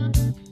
Mm-hmm.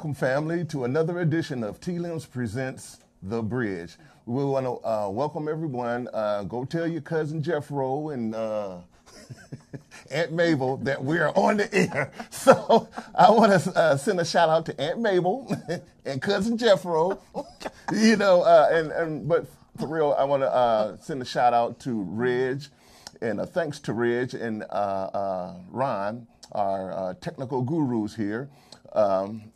Welcome, family, to another edition of T Limbs Presents The Bridge. We want to uh, welcome everyone. Uh, go tell your cousin Jeffro and uh, Aunt Mabel that we are on the air. So I want to uh, send a shout out to Aunt Mabel and cousin Jeffro. you know, uh, and, and but for real, I want to uh, send a shout out to Ridge and thanks to Ridge and Ron, our technical gurus here. Um,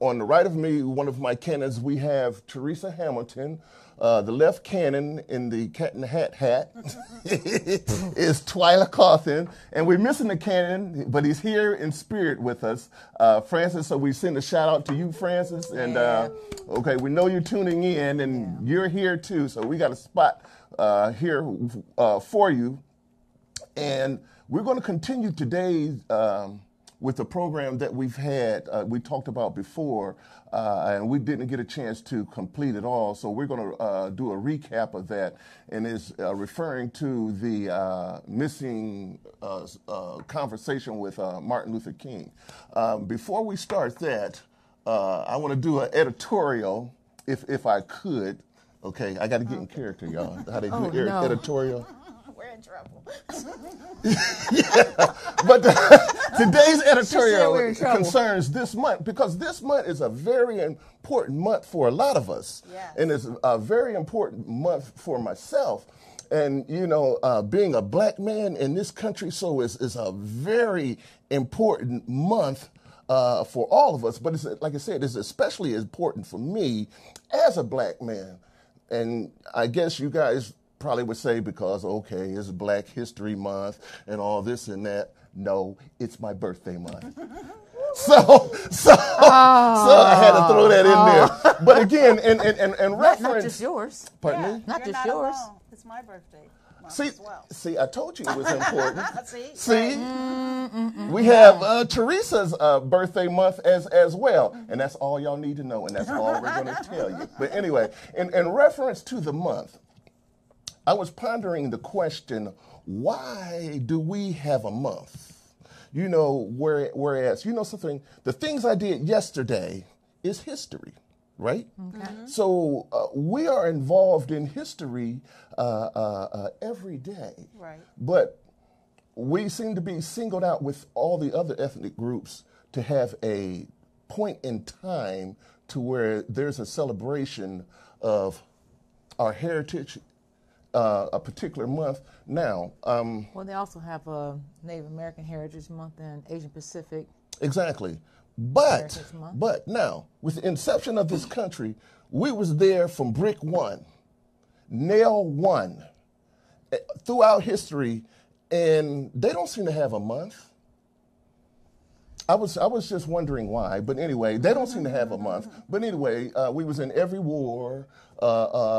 on the right of me, one of my cannons, we have Teresa Hamilton. Uh, the left cannon in the cat in the hat hat is Twyla Cawthon. And we're missing the cannon, but he's here in spirit with us, uh, Francis. So we send a shout out to you, Francis. And uh, okay, we know you're tuning in and you're here too. So we got a spot uh, here uh, for you. And we're going to continue today's. um, with the program that we've had, uh, we talked about before, uh, and we didn't get a chance to complete it all. So we're going to uh, do a recap of that, and is uh, referring to the uh, missing uh, conversation with Martin Luther King. Um, before we start that, I want to do an editorial, if if I could. Okay, I got to get in character, y'all. How they do oh, no. editorial in trouble. yeah, but today's editorial concerns this month because this month is a very important month for a lot of us, yes. and it's a very important month for myself. And you know, uh, being a black man in this country, so is is a very important month. Uh, for all of us, but it's like I said, it's especially important for me as a black man. And I guess you guys probably would say because okay, it's Black History Month and all this and that. No, it's my birthday month. so, so, oh, so I had to throw that in oh. there. But again, and and and, and reference. Not, not just yours. Pardon yeah, me. Not just not yours. Alone. It's my birthday. See, well. see, I told you it was important. see, see, mm-hmm. we have uh, Teresa's uh, birthday month as as well, and that's all y'all need to know, and that's all we're going to tell you. But anyway, in, in reference to the month, I was pondering the question why do we have a month? You know, where, whereas, you know something, the things I did yesterday is history, right? Okay. Mm-hmm. So uh, we are involved in history uh, uh, uh, every day. Right. But we seem to be singled out with all the other ethnic groups to have a point in time to where there's a celebration of our heritage uh, a particular month. Now, um, well, they also have a Native American Heritage Month and Asian Pacific. Exactly, but but now with the inception of this country, we was there from brick one, nail one, eh, throughout history, and they don't seem to have a month. I was I was just wondering why, but anyway, they don't seem to have a month. But anyway, uh, we was in every war. Uh,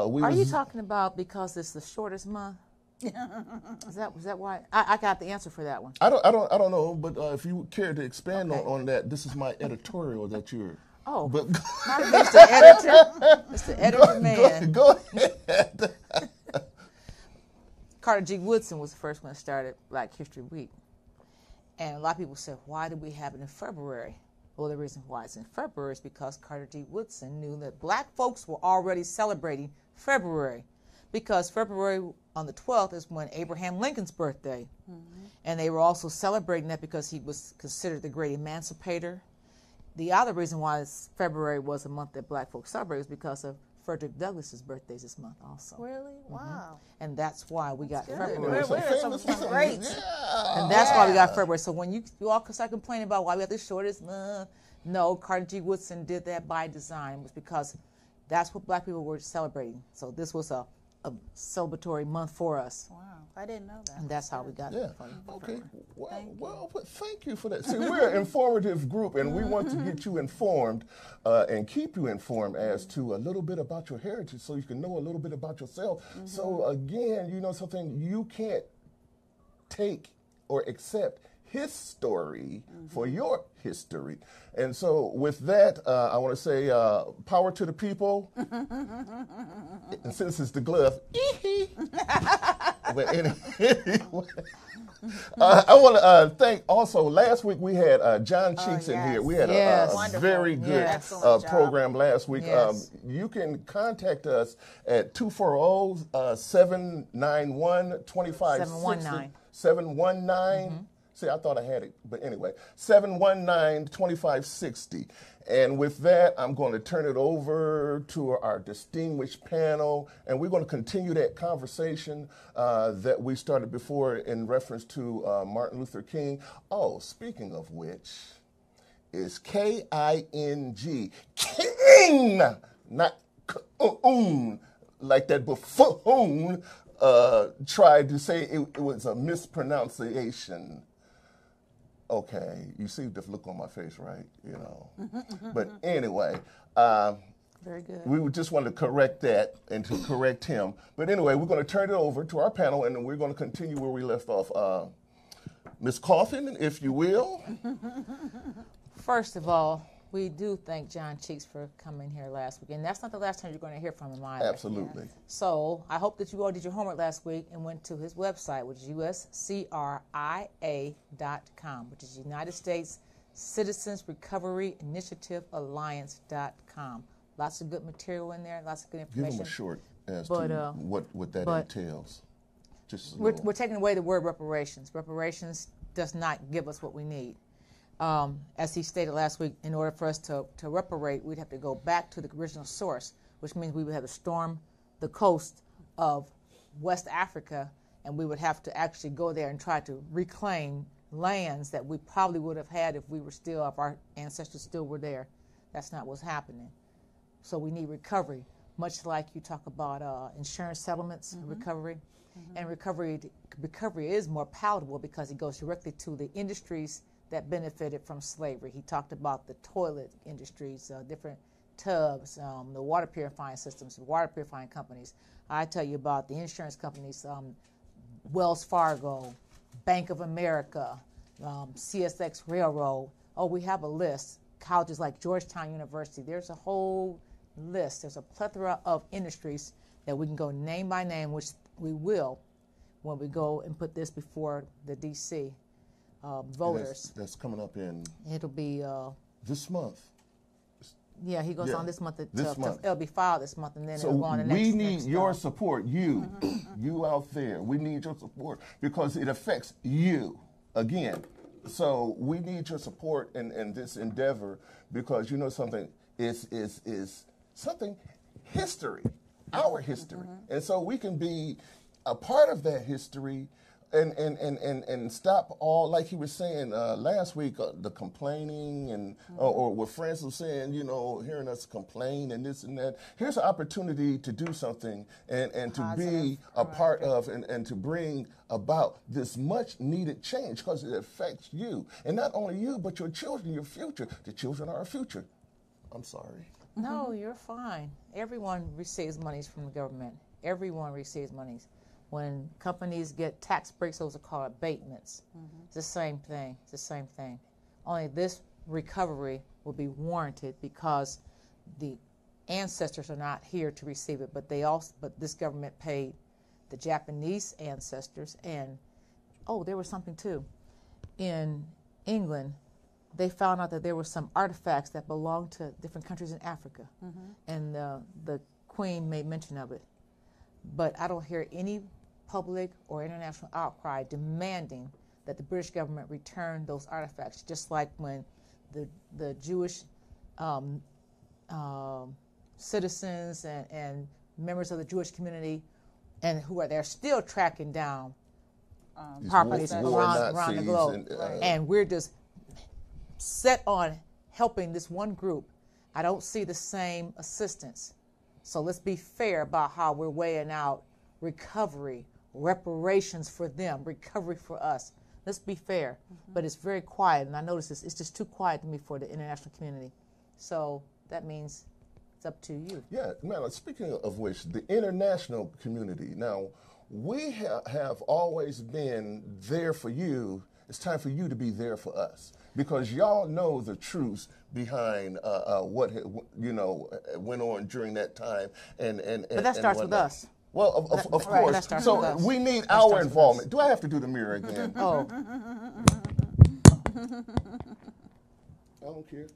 uh, we Are was, you talking about because it's the shortest month? is that was that why? I, I, got the answer for that one. I don't I don't I don't know, but uh, if you care to expand okay. on, on that, this is my editorial that you're. Oh, but Mr. Editor, Mr. Editor go, man. Go, go ahead. Carter G. Woodson was the first one that started Black History Week. And a lot of people said, why did we have it in February? Well, the reason why it's in February is because Carter G. Woodson knew that black folks were already celebrating February because February on the 12th is when Abraham Lincoln's birthday. Mm-hmm. And they were also celebrating that because he was considered the great emancipator. The other reason why February was a month that black folks celebrate is because of Frederick Douglass's birthday this month also. Really? Mm-hmm. Wow. And that's why we got good. February. We're, we're some, some great. Yeah. And that's yeah. why we got February. So when you, you all start complaining about why we have the shortest month, no, Carter G. Woodson did that by design. It was because that's what black people were celebrating. So this was a, a celebratory month for us. Wow. I didn't know that. And that's how we got yeah. it. Okay. Well, thank well, you. thank you for that. See, we're an informative group, and we want to get you informed uh, and keep you informed as to a little bit about your heritage, so you can know a little bit about yourself. Mm-hmm. So again, you know something, you can't take or accept his story mm-hmm. for your history. And so, with that, uh, I want to say uh, power to the people. and since it's the glove, but anyway, uh, I want to uh, thank also. Last week we had uh, John oh, Cheeks oh, in yes. here. We had yes. a, a very good. Uh, program last week. Yes. Um, you can contact us at 240 791 2560. 719. See, I thought I had it, but anyway, 719 2560. And with that, I'm going to turn it over to our distinguished panel, and we're going to continue that conversation uh, that we started before in reference to uh, Martin Luther King. Oh, speaking of which, is K I N G. King, not K-un, like that buffoon uh, tried to say it, it was a mispronunciation. Okay, you see the look on my face, right? You know. but anyway, uh, Very good. we just want to correct that and to correct him. But anyway, we're going to turn it over to our panel, and we're going to continue where we left off. Uh, Miss Coffin, if you will. First of all, we do thank John Cheeks for coming here last week, and that's not the last time you're going to hear from him either. Absolutely. So I hope that you all did your homework last week and went to his website, which is uscria.com, which is United States Citizens Recovery Initiative Alliance.com. Lots of good material in there, lots of good information. Give information. them a short as But, to uh, what, what that but- entails. Just a We're, we're taking away the word reparations. Reparations does not give us what we need. Um, as he stated last week, in order for us to, to reparate, we'd have to go back to the original source, which means we would have to storm the coast of West Africa, and we would have to actually go there and try to reclaim lands that we probably would have had if we were still, if our ancestors still were there. That's not what's happening. So we need recovery, much like you talk about uh, insurance settlements, recovery. And recovery, recovery is more palatable because it goes directly to the industries that benefited from slavery. He talked about the toilet industries, uh, different tubs, um, the water purifying systems, the water purifying companies. I tell you about the insurance companies, um, Wells Fargo, Bank of America, um, CSX Railroad. Oh, we have a list. Colleges like Georgetown University. There's a whole list. There's a plethora of industries that we can go name by name, which we will when we go and put this before the DC uh, voters. That's, that's coming up in It'll be, uh, this month. yeah, he goes Yeah, on this month. To, this to- month. it'll be filed this month, and then So it'll go on the next. we need next, your uh, support, you, you out there. We need your support because it affects you again. So we need your support in, in this endeavor because you know something is is is something history, our history, and so we can be a part of that history. And, and, and, and, and stop all like he was saying uh, last week uh, the complaining and or, or what friends was saying you know hearing us complain and this and that. Here's an opportunity to do something and, and to be a part of and, and to bring about this much needed change because it affects you. And not only you but your children your future. The children are our future. I'm sorry. No, you're fine. Everyone receives monies from the government. Everyone receives monies. When companies get tax breaks, those are called abatements. It's the same thing. It's the same thing. Only this recovery will be warranted because the ancestors are not here to receive it, but they also, but this government paid the Japanese ancestors and oh, there was something too. In England, they found out that there were some artifacts that belonged to different countries in Africa, and uh, the Queen made mention of it. But I don't hear any public or international outcry demanding that the British government return those artifacts, just like when the the Jewish um, um, citizens and, and members of the Jewish community, and who are they're still tracking down These properties war- around, war around the globe. and, uh, and we're just set on helping this one group. I don't see the same assistance. So let's be fair about how we're weighing out recovery, reparations for them, recovery for us. Let's be fair. But it's very quiet, and I notice this, it's just too quiet to me for the international community. So that means it's up to you. Yeah, man, speaking of which, the international community. Now, we ha- have always been there for you. It's time for you to be there for us because y'all know the truth behind uh, uh, what you know went on during that time. And and, and But that starts with us. Well, of, of, of Right, course. so we need That our involvement. Do I have to do the mirror again? Oh, I don't care.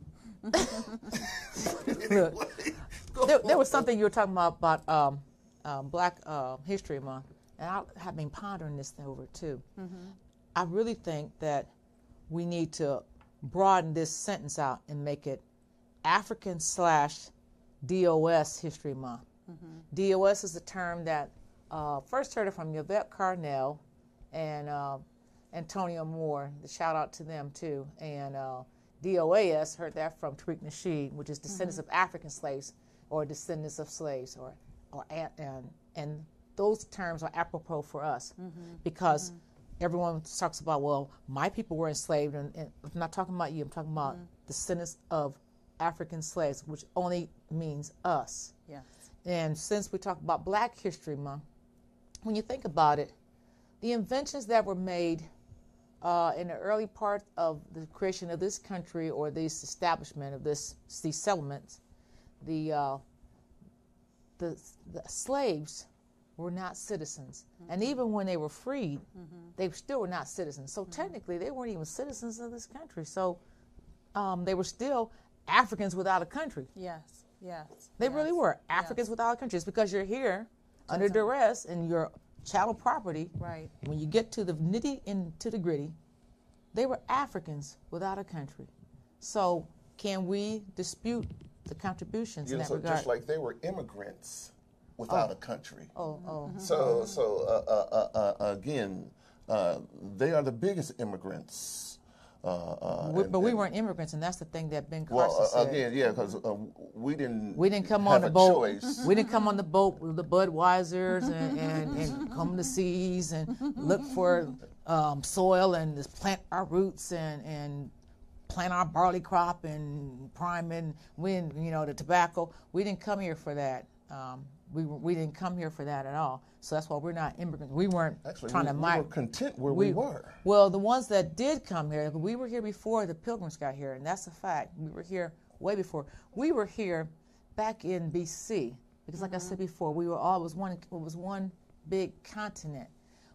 look. there, there was something you were talking about about um, um, Black uh, History Month, and I have been pondering this thing over too. I really think that we need to broaden this sentence out and make it African slash DOS History Month. DOS is a term that uh, first heard it from Yvette Carnell and uh, Antonio Moore. The shout out to them too. And uh, DOAS heard that from Tariq Nasheed, which is descendants of African slaves or descendants of slaves, or, or and and those terms are apropos for us because everyone talks about well, my people were enslaved, and, and I'm not talking about you. I'm talking about descendants of African slaves, which only means us. Yes. And since we talk about Black History Month, when you think about it, the inventions that were made uh, in the early part of the creation of this country or this establishment of this these settlements, the uh, the, the slaves were not citizens, and even when they were freed, they still were not citizens. So technically, they weren't even citizens of this country. So um, they were still Africans without a country. Yes. Yes. They yes, really were yes. Africans without a country. It's because you're here under duress and you're chattel property. Right. When you get to the nitty and to the gritty, they were Africans without a country. So can we dispute the contributions You in know, that so regard? just like they were immigrants without a country. oh, oh, So, so uh, uh, uh, uh, again, uh, they are the biggest immigrants. Uh, uh, We- and- but we weren't immigrants, and that's the thing that Ben Carson Well, uh, said. again, yeah, because uh, we didn't. We didn't come have on the boat. Choice. We didn't come on the boat with the Budweisers and, and, and come to seas and look for um, soil and just plant our roots and, and plant our barley crop and prime and win, you know, the tobacco. We didn't come here for that. Um, we, we didn't come here for that at all. So that's why we're not immigrants. We weren't Actually, trying we, to we were content where we, were. Well, the ones that did come here, we were here before the Pilgrims got here, and that's a fact. We were here way before. We were here back in BC because, like I said mm-hmm. before, we were all it was one it was one big continent.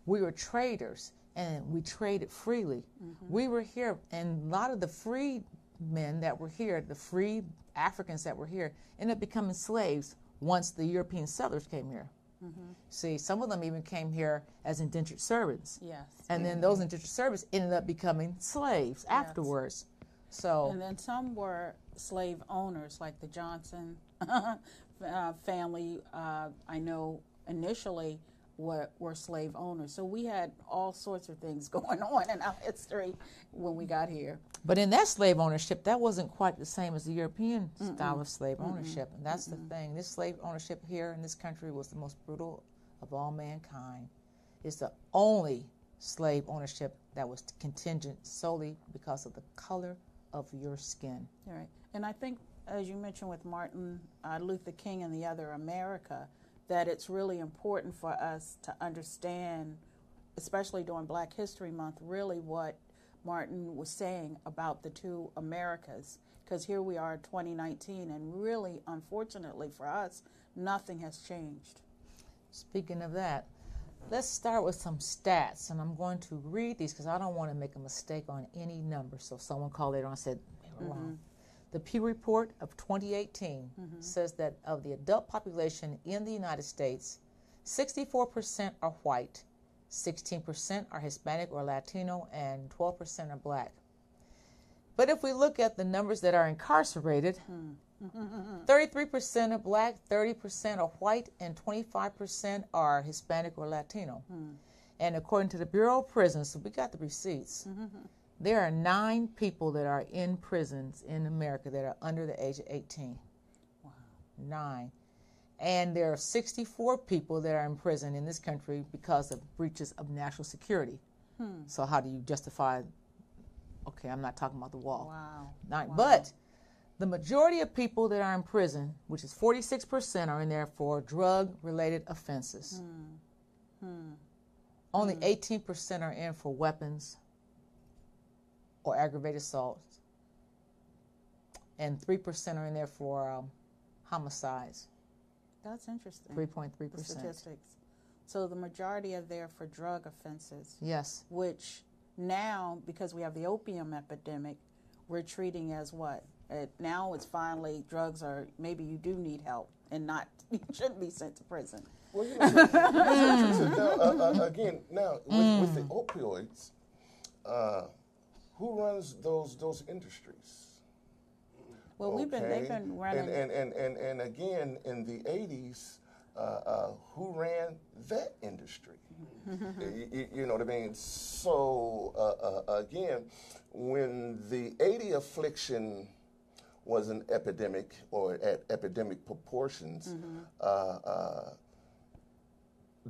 We were traders, and we traded freely. Mm-hmm. We were here, and a lot of the free men that were here, the free Africans that were here, ended up becoming slaves once the European settlers came here. See, some of them even came here as indentured servants. Yes. And then those indentured servants ended up becoming slaves afterwards. So, And then some were slave owners, like the Johnson uh, family. Uh, I know initially were, were slave owners. So we had all sorts of things going on in our history when we got here. but in that slave ownership, that wasn't quite the same as the European style of slave ownership. And that's the thing. This slave ownership here in this country was the most brutal of all mankind. It's the only slave ownership that was contingent solely because of the color of your skin. All right. And I think, as you mentioned with Martin uh, Luther King and the other America, that it's really important for us to understand, especially during Black History Month, really what Martin was saying about the two Americas. Because here we are 2019, and really, unfortunately for us, nothing has changed. Speaking of that, let's start with some stats, and I'm going to read these because I don't want to make a mistake on any number. So if someone called later on and said they were wrong. Mm-hmm. The Pew Report of 2018 mm-hmm. says that of the adult population in the United States, 64% are white, 16% are Hispanic or Latino, and 12% are black. But if we look at the numbers that are incarcerated, hmm. 33% are black, 30% are white, and 25% are Hispanic or Latino. Hmm. And according to the Bureau of Prisons, so we got the receipts, mm-hmm. There are nine people that are in prisons in America that are under the age of 18. Wow. Nine. And there are 64 people that are in prison in this country because of breaches of national security. Hmm. So, how do you justify? Okay, I'm not talking about the wall. Wow. Nine. But the majority of people that are in prison, which is 46%, are in there for drug related offenses. Hmm. Only 18% are in for weapons or aggravated assault. And 3% are in there for um, homicides. That's interesting. 3.3%. The statistics. So the majority are there for drug offenses. Yes. which now, because we have the opium epidemic, we're treating as what? Uh, now it's finally drugs are maybe you do need help and not you shouldn't be sent to prison. Well, you know, so- that's interesting. Now, uh, uh, again, now with, with the opioids, uh, who runs those those industries? Well, we've been they've been running. And, and, and, and, and again, in the 80s, uh, uh, who ran that industry? you, you- know what I mean? So, uh, uh, again, when the 80 affliction was an epidemic or at epidemic proportions, uh, uh,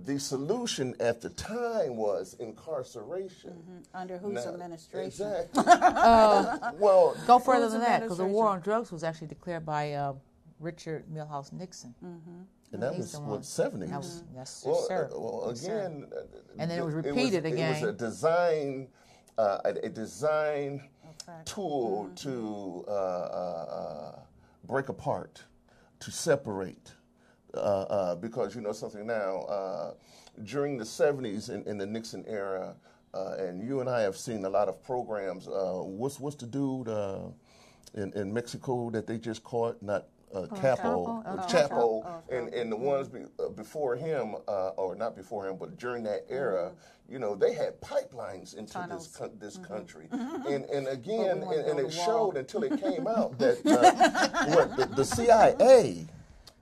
the solution at the time was incarceration. Under whose Now- administration? Exactly. well, Go further than that, because the war on drugs was actually declared by uh, Richard Milhous Nixon. and that He's was the what one. 70s. That was, yes, Well, sir. uh, well, Yes, sir. again, uh, And then it was th- repeated It was again. a design, uh, a, a design Okay. tool to uh, uh, uh, break apart, to separate. Uh, uh, because you know something now, uh, during the 70s in, in the Nixon era, uh, and you and I have seen a lot of programs. Uh, what's what's the dude uh, in, in Mexico that they just caught? Not uh, Capo, Chapo? uh, Oh, Chapo, Chapo. and, and the ones be, uh, before him, uh, or not before him, but during that era, you know, they had pipelines into this co- this country, and and again, and, and it wall. showed until it came out that uh, what the, the CIA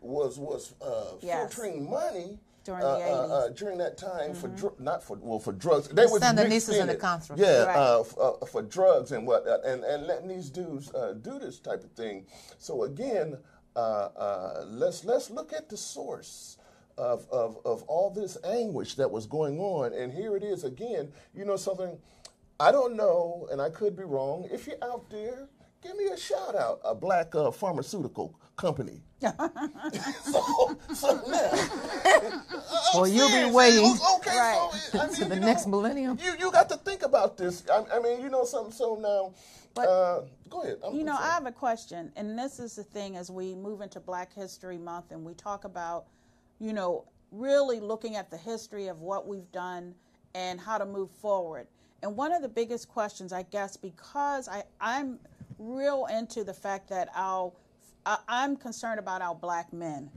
was was uh, Yes. filtering money. During uh, uh, uh, during that time for dr- not for well for drugs they Sandinistas mixed in and the it. Yeah Right. uh, uh, for drugs and what uh, and and letting these dudes uh, do this type of thing so again uh, uh, let's let's look at the source of, of, of all this anguish that was going on and here it is again you know something I don't know and I could be wrong if you're out there give me a shout out a black uh, pharmaceutical company so, so now Well, you'll be waiting Okay, Right. so I mean, to the you next know, millennium. You you got to think about this. I, I mean, you know something. So now, But- uh, go ahead. I'm, You I'm know, sorry. I have a question, and this is the thing as we move into Black History Month and we talk about, you know, really looking at the history of what we've done and how to move forward. And one of the biggest questions, I guess, because I, I'm real into the fact that our, I, I'm concerned about our black men.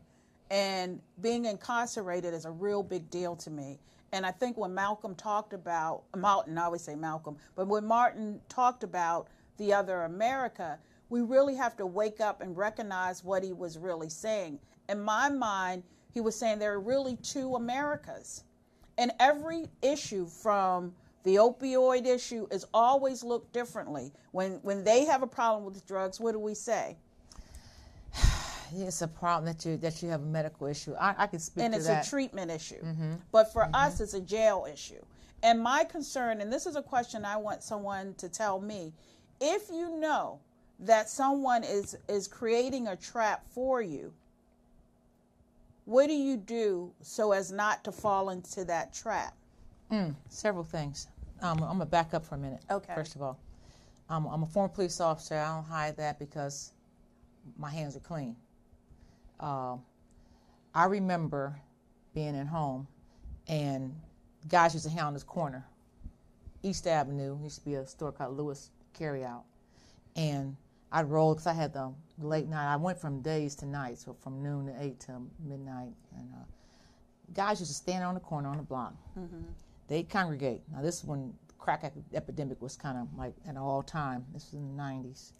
And being incarcerated is a real big deal to me. And I think when Malcolm talked about, Martin, I always say Malcolm, but when Martin talked about the other America, we really have to wake up and recognize what he was really saying. In my mind, he was saying there are really two Americas. And every issue from the opioid issue is always looked differently. When when they have a problem with drugs, what do we say? It's a problem that you that you have a medical issue. I, I can speak and it's that. a treatment issue. But for us, it's a jail issue. And my concern, and this is a question I want someone to tell me, if you know that someone is is creating a trap for you, what do you do so as not to fall into that trap? Several things. Um, I'm gonna back up for a minute. Okay. First of all, um, I'm a former police officer. I don't hide that because my hands are clean. Um, I remember being at home, and guys used to hang on this corner, East Avenue. Used to be a store called Lewis Carryout, and I'd roll because I had the late night. I went from days to nights, so from noon to eight to midnight, and uh, guys used to stand on the corner on the block. They congregate. Now this is when crack epidemic was kind of like at an all time. This was in the '90s.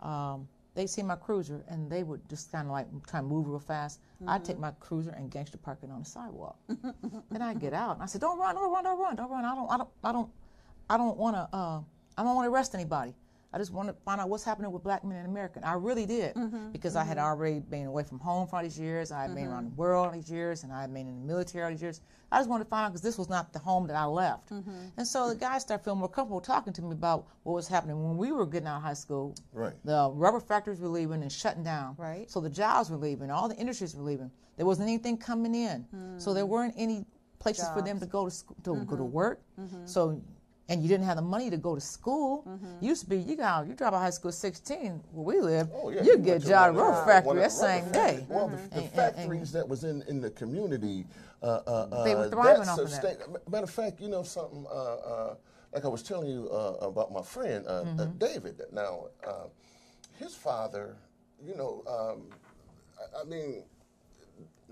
Um, they see my cruiser and they would just kind of like try to move real fast. I'd take my cruiser and gangster park it on the sidewalk. then I'd get out and I said, "Don't run! Don't run! Don't run! Don't run! I don't! I don't! I don't! I don't want to! Uh, I don't want to arrest anybody. I just wanted to find out what's happening with black men in America." And I really did mm-hmm, because I had mm-hmm. already been away from home for all these years. I had been around mm-hmm. the world all these years, and I had been in the military all these years. I just wanted to find out because this was not the home that I left. And so the guys started feeling more comfortable talking to me about what was happening when we were getting out of high school. Right. The rubber factories were leaving and shutting down. Right. So the jobs were leaving, all the industries were leaving. There wasn't anything coming in. So there mm. weren't any places for them to go to school, to go to work. So and you didn't have the money to go to school. Used to be you got you drop out of high school at 16 where we live, Oh, yeah, you went get a to job at one of- factory of that the same rubber day. factories. Well, the, the And- and- factories that was in, in the community, uh, uh, They were uh, thriving that off of that. Matter of fact, you know something. Uh, uh, like I was telling you uh, about my friend uh, uh, Mm-hmm. David. Now, uh, his father, you know, um, I, I mean,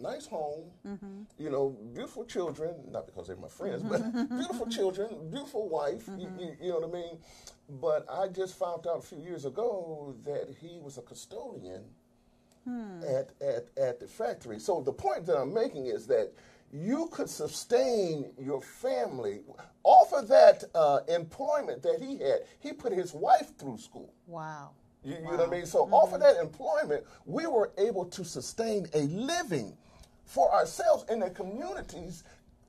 nice home, Mm-hmm. you know, beautiful children, not because they're my friends, but beautiful children, beautiful wife, you, Mm-hmm. you, you know what I mean? But I just found out a few years ago that he was a custodian at, at, at the factory. So the point that I'm making is that you could sustain your family off of that uh, employment that he had. He put his wife through school. Wow. You, you know what I mean? So off of that employment, we were able to sustain a living for ourselves and the communities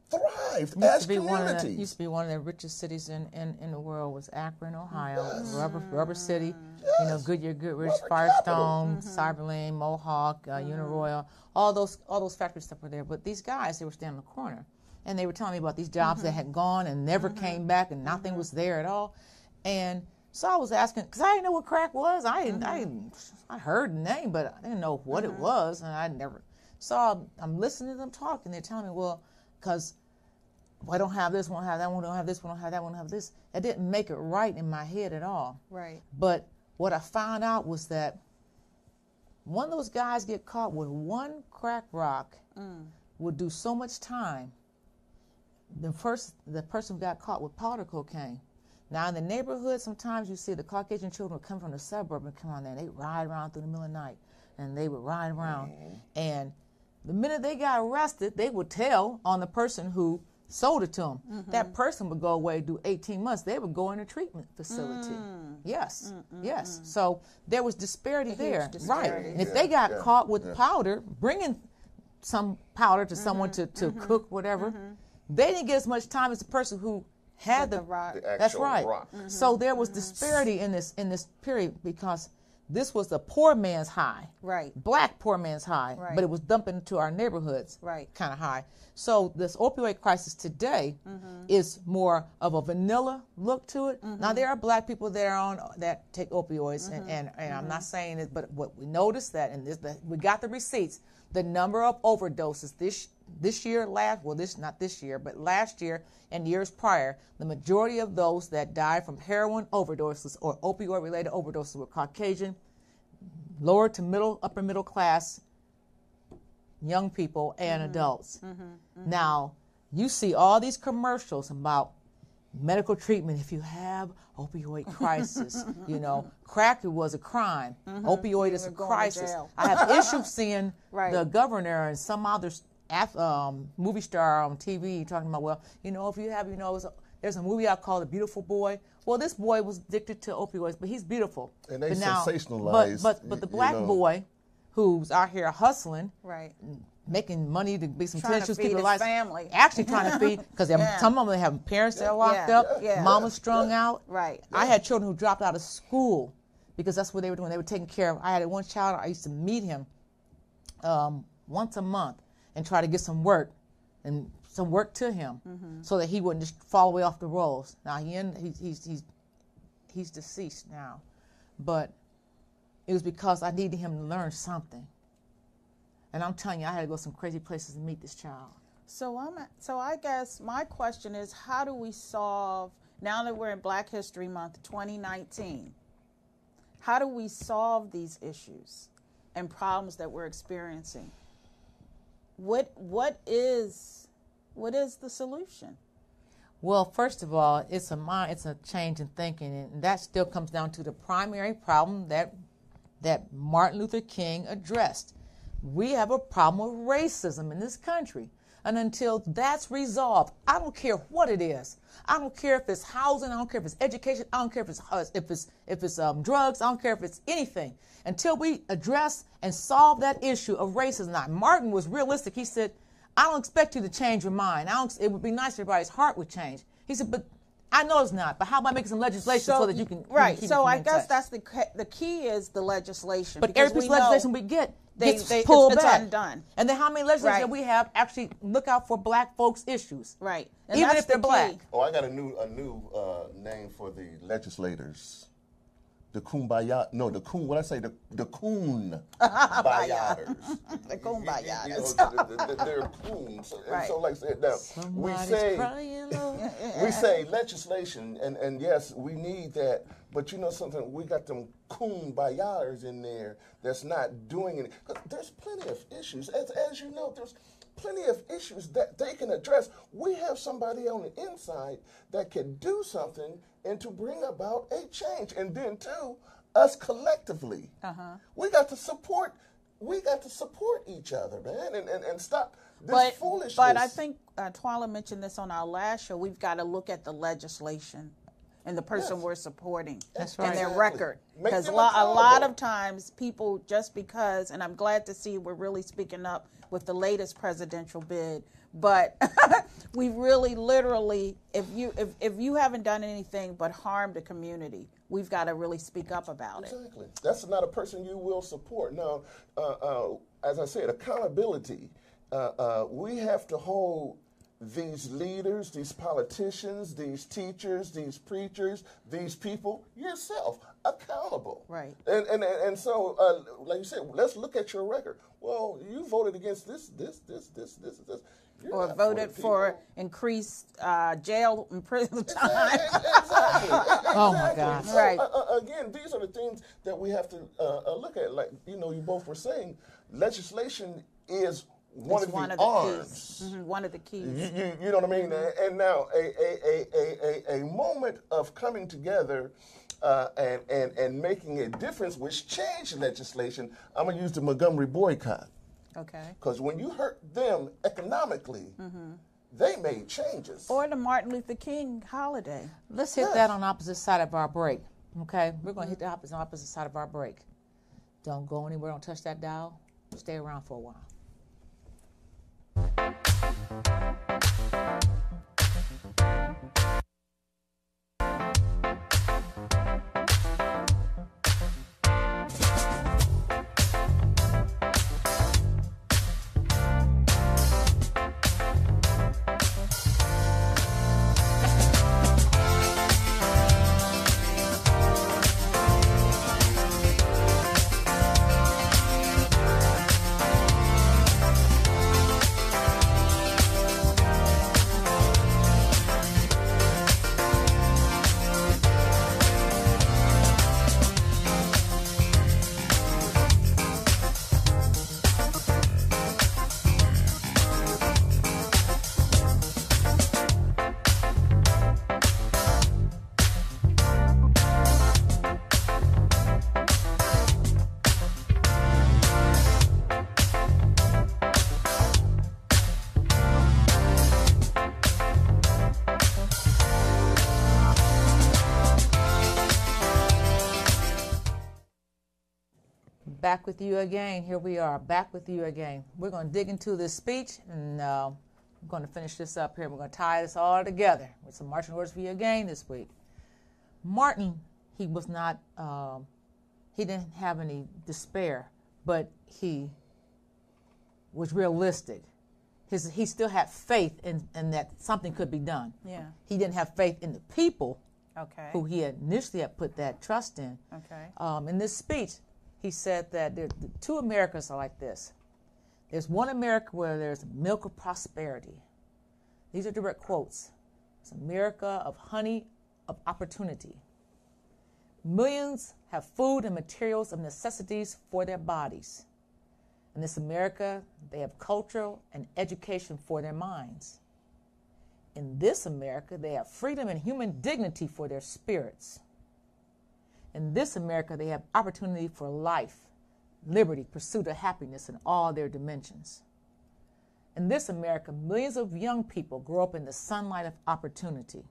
thrived Used as to be one of the communities. used to be one of the richest cities in, in, in the world was Akron, Ohio. Rubber Rubber City, you know, Goodyear, Goodrich, Rubber Firestone, mm-hmm. capital. Seiberling, Mohawk, uh, mm-hmm. Uniroyal, all those all those factories stuff were there. But these guys, they were standing in the corner, and they were telling me about these jobs that mm-hmm. had gone and never came back, and nothing was there at all. And so I was asking because I didn't know what crack was. I didn't, I didn't, I heard the name, but I didn't know what it was, and I never. So I'm, I'm listening to them talk, and they're telling me, well, because well, I don't have this, won't have that, one don't have this, one don't have that, don't have this. That didn't make it right in my head at all. Right. But what I found out was that one of those guys get caught with one crack rock mm. would do so much time. The first, the person who got caught with powder cocaine. Now in the neighborhood, sometimes you see the Caucasian children would come from the suburb and come on there. and They ride around through the middle of the night, and they would ride around. And the minute they got arrested, they would tell on the person who sold it to them. Mm-hmm. That person would go away, do 18 months. They would go in a treatment facility. Mm. Yes, yes. So there was disparity there, right? disparity. And if they got yeah, caught with yeah. powder, bringing some powder to someone mm-hmm. to, to mm-hmm. cook whatever, they didn't get as much time as the person who had the, the rock. The That's right. rock. So there was disparity in this in this period because this was the poor man's high, Right. Black poor man's high, Right. but it was dumping into our neighborhoods, Right. Kind of high. So this opioid crisis today mm-hmm. is more of a vanilla look to it. Now mm-hmm. there are black people that are on that take opioids, and, mm-hmm. and, and I'm not saying it, but what we noticed that, and this, that we got the receipts, the number of overdoses this this year, last well, this not this year, but last year and years prior, the majority of those that died from heroin overdoses or opioid related overdoses were Caucasian, lower to middle, upper middle class young people and mm-hmm. adults. Mm-hmm. Mm-hmm. Now, you see all these commercials about medical treatment if you have opioid crisis. you know, crack was a crime. Opioid is a were going to crisis. I have issues seeing Right. the governor and some other ath- um, movie star on TV talking about, well, you know, if you have, you know, it's a- there's a movie out called The Beautiful Boy. Well, this boy was addicted to opioids, but he's beautiful. And they But now- sensationalize, But but, but the you black know. boy, who's out here hustling, Right. making money to be some Trying to feed keep their his lives. family. Actually trying to feed because Yeah. some of them have parents that are locked Yeah. up, Yeah. mama's strung out. Right. I had children who dropped out of school because that's what they were doing. They were taking care of. I had one child. I used to meet him um, once a month and try to get some work and some work to him Mm-hmm. so that he wouldn't just fall away off the rolls. Now he in, he's, he's he's he's deceased now, but it was because I needed him to learn something. And I'm telling you, I had to go some crazy places to meet this child. So I'm so I guess my question is how do we solve now that we're in Black History Month 2019? How do we solve these issues and problems that we're experiencing? What what is what is the solution? Well, first of all, it's a mind, it's a change in thinking, and that still comes down to the primary problem that that Martin Luther King addressed. We have a problem with racism in this country. And until that's resolved, I don't care what it is. I don't care if it's housing. I don't care if it's education. I don't care if it's uh, if it's if it's um, drugs. I don't care if it's anything. Until we address and solve that issue of racism. Now, Martin was realistic. He said, "I don't expect you to change your mind. I don't, it would be nice if everybody's heart would change." He said, "But I know it's not. But how about making some legislation so, that you can you can right? keep So I being guess touched? that's the the key is the legislation. But because every piece we of legislation we get they- gets they- pulled it's back. undone. And then how many legislators Right. that we have actually look out for black folks' issues? right, and Even if they're the black. Oh, I got a new a new uh, name for the legislators. The Kumbaya, no, the Coon. What I say, the the Coon Bayaders. The Kumbaya. You know, the- the- the- they're coons. And Right. so, like I said, now we Somebody's say crying, we say legislation, and, and yes, we need that. But you know something, we got them coon bayars in there that's not doing it. 'Cause There's plenty of issues, as, as you know, there's plenty of issues that they can address. We have somebody on the inside that can do something and to bring about a change. And then too, us collectively, we got to support we got to support each other, man, and, and, and stop this but, foolishness. But I think uh, Twila mentioned this on our last show. We've got to look at the legislation and the person Yes. we're supporting That's and right. their record. Because lo- a lot of times people just because, and I'm glad to see we're really speaking up with the latest presidential bid. But we really, literally, if you if, if you haven't done anything but harm the community, we've got to really speak up about it. Exactly. That's not a person you will support. Now, uh, uh, as I said, accountability. Uh, uh, we have to hold these leaders, these politicians, these teachers, these preachers, these people, yourself accountable. Right. And and and, and so, uh, like you said, let's look at your record. Well, you voted against this, this, this, this, this, this. You're Or voted the for increased uh, jail and prison time. exactly. Oh, my Exactly. God. So, Right. uh, uh, again, these are the things that we have to uh, uh, look at. Like you know, you both were saying, legislation is one of one the of the arms. keys. Mhm, One of the keys. You, you, you know what I mean? And now a, a, a, a, a, a moment of coming together uh, and, and, and making a difference, which changed legislation. I'm going to use the Montgomery boycott. Okay. Because when you hurt them economically, mm-hmm. they made changes. Or the Martin Luther King holiday. Let's hit Yes. that on opposite side of our break. Okay, we're going to hit mm-hmm. the opposite opposite side of our break. Don't go anywhere. Don't touch that dial. Stay around for a while. Back with you again. Here we are, back with you again. We're going to dig into this speech, and uh, I'm going to finish this up here. We're going to tie this all together with some marching orders for you again this week. Martin, he was not, um, he didn't have any despair, but he was realistic. His, he still had faith in, in that something could be done. Yeah. He didn't have faith in the people Okay. who he initially had put that trust in. Okay. Um, in this speech, he said that the two Americas are like this. There's one America where there's milk of prosperity. These are direct quotes. It's America of honey of opportunity. Millions have food and materials of necessities for their bodies. In this America, they have cultural and education for their minds. In this America, they have freedom and human dignity for their spirits. In this America, they have opportunity for life, liberty, pursuit of happiness in all their dimensions. In this America, millions of young people grow up in the sunlight of opportunity.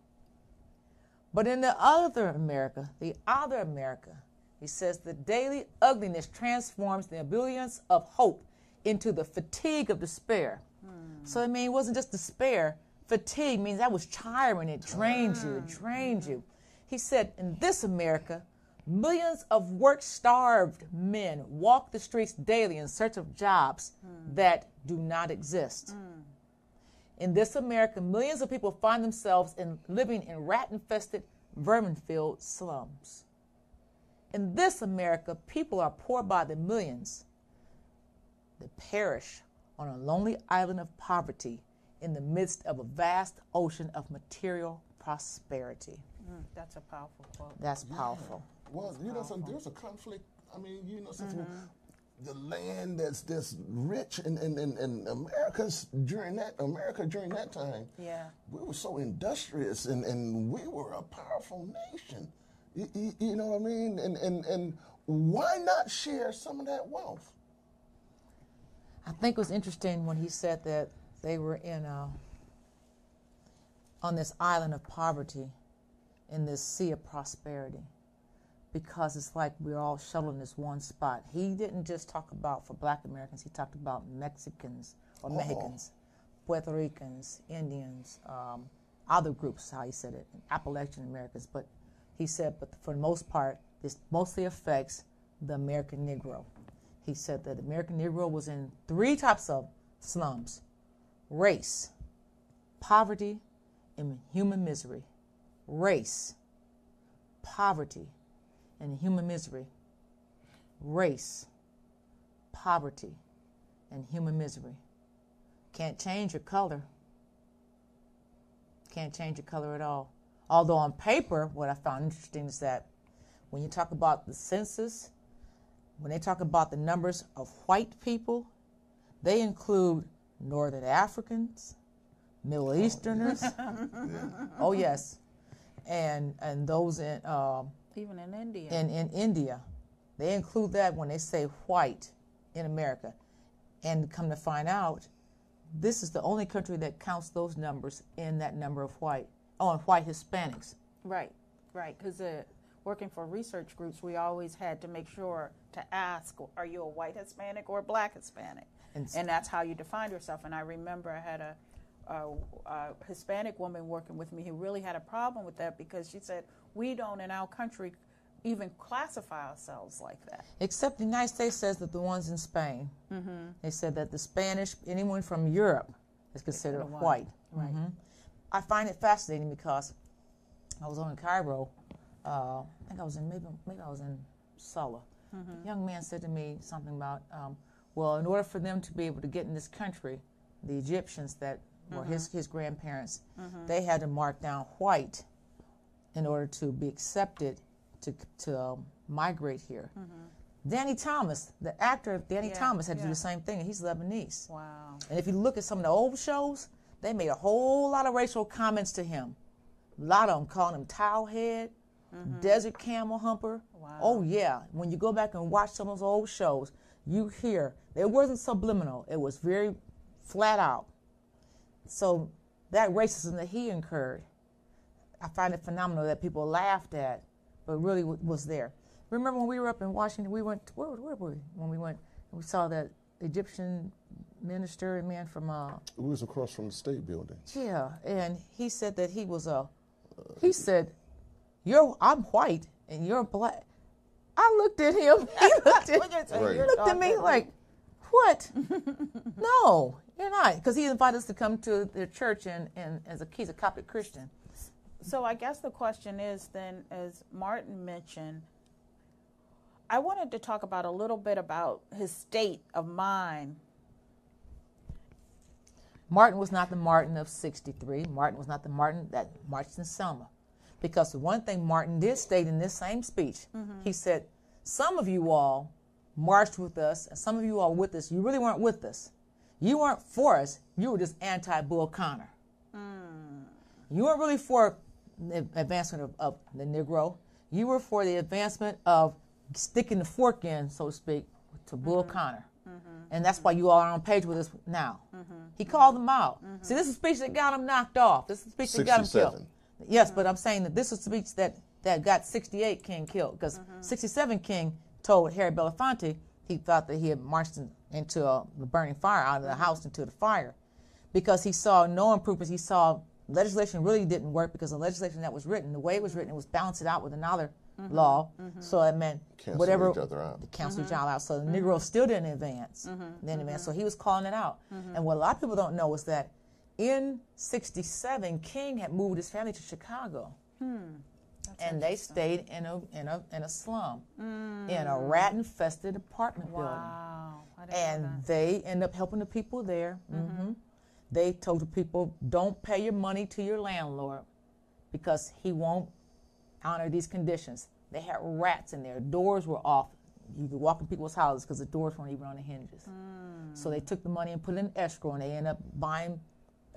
But in the other America, the other America, he says the daily ugliness transforms the ebullience of hope into the fatigue of despair. So I mean, it wasn't just despair. Fatigue means that was tiring. It drained you. It mm. drained you. He said, in this America, millions of work-starved men walk the streets daily in search of jobs that do not exist. In this America, millions of people find themselves in living in rat-infested, vermin-filled slums. In this America, people are poor by the millions. They perish on a lonely island of poverty in the midst of a vast ocean of material prosperity. Mm, that's a powerful quote. That's powerful. Well, you know, so there's a conflict. I mean, you know, something. Mm-hmm. The land that's this rich in, in, in, in America's during that America during that time. Yeah. We were so industrious and, and we were a powerful nation. You, you, you know what I mean? And, and and why not share some of that wealth? I think it was interesting when he said that they were in a, on this island of poverty, in this sea of prosperity, because it's like we're all shuttled in this one spot. He didn't just talk about for Black Americans; he talked about Mexicans or Oh. Mexicans, Puerto Ricans, Indians, um, other groups. How he said it, Appalachian Americans. But he said, but for the most part, this mostly affects the American Negro. He said that the American Negro was in three types of slums race, poverty, and human misery. Race, poverty, and human misery. Race, poverty, and human misery. Can't change your color. Can't change your color at all. Although on paper, what I found interesting is that when you talk about the census, when they talk about the numbers of white people, they include Northern Africans, Middle Easterners. oh yes, and and those in um, Even in India. in in India, they include that when they say white in America, and come to find out, this is the only country that counts those numbers in that number of white. Oh, and white Hispanics. Right, right. Because uh, working for research groups, we always had to make sure to ask, are you a white Hispanic or a black Hispanic? And And, that's how you define yourself. And I remember I had a, a, a Hispanic woman working with me who really had a problem with that because she said, we don't in our country even classify ourselves like that. Except the United States says that the ones in Spain, they said that the Spanish, anyone from Europe, is considered white. Right. Mhm. I find it fascinating because I was on in Cairo. Uh, I think I was in maybe maybe I was in Sulla. A young man said to me something about, um, well, in order for them to be able to get in this country, the Egyptians that were his his grandparents, they had to mark down white in order to be accepted to to um, migrate here. Danny Thomas, the actor Danny Yeah, Thomas, had to do the same thing, and he's Lebanese. Wow. And if you look at some of the old shows, they made a whole lot of racial comments to him. A lot of them calling him towelhead, desert camel humper. Wow. Oh yeah, when you go back and watch some of those old shows, you hear it wasn't subliminal. It was very flat out. So that racism that he incurred, I find it phenomenal that people laughed at, but really w- was there. Remember when we were up in Washington? We went where, where were we when we went? We saw that Egyptian minister and man from uh, We was across from the state building. yeah, and he said that he was a. He said, "You're I'm white and you're black." I looked at him. He looked at. Right. You're looked at me like, "What? no, you're not." Because he invited us to come to their church and, and as a he's a Coptic Christian. So I guess the question is then, as Martin mentioned, I wanted to talk about a little bit about his state of mind. Martin was not the Martin of '63. Martin was not the Martin that marched in Selma. Because the one thing Martin did state in this same speech, mm-hmm. he said, Some of you all marched with us, and some of you all with us. You really weren't with us. You weren't for us. You were just anti Bull Connor. Mm. You weren't really for advancement of, of the Negro. You were for the advancement of sticking the fork in, so to speak, to Bull mm-hmm. Connor. Mm-hmm. And that's why you all are on page with us now. Mm-hmm. He called them out. See, this is a speech that got him knocked off. This is a speech that got him killed. 67. Yes, but I'm saying that this is a speech that, that got 68 King killed. Because 67 King told Harry Belafonte he thought that he had marched in, into uh, a, burning fire out of the house into the fire. Because he saw no improvements. He saw legislation really didn't work because the legislation that was written, the way it was written, it was balanced out with another mm-hmm. law. Mm-hmm. So it meant Cancel whatever each other out. cancel each mm-hmm. other out. So the Negro still didn't advance. Didn't advance. So he was calling it out. And what a lot of people don't know is that in '67, King had moved his family to Chicago, hmm. and they stayed in a in a in a slum, hmm. in a rat-infested apartment building Wow. I know and that. they end up helping the people there. hmm They told the people, don't pay your money to your landlord because he won't honor these conditions. They had rats in there. Doors were off. You could walk in people's houses because the doors weren't even on the hinges. Mm. So they took the money and put it in escrow, and they ended up buying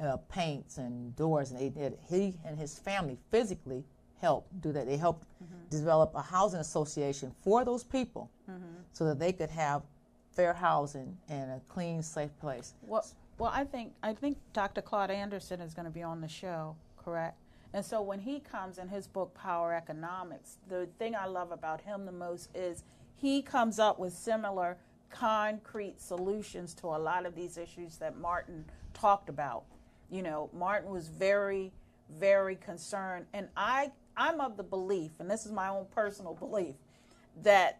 uh, paints and doors. And they did. He and his family physically helped do that. They helped mm-hmm. develop a housing association for those people, mm-hmm. so that they could have fair housing and a clean, safe place. Well, well, I think I think Dr. Claude Anderson is going to be on the show, correct? And so when he comes in his book Power Economics, the thing I love about him the most is he comes up with similar concrete solutions to a lot of these issues that Martin talked about. You know, Martin was very very concerned and I I'm of the belief, and this is my own personal belief, that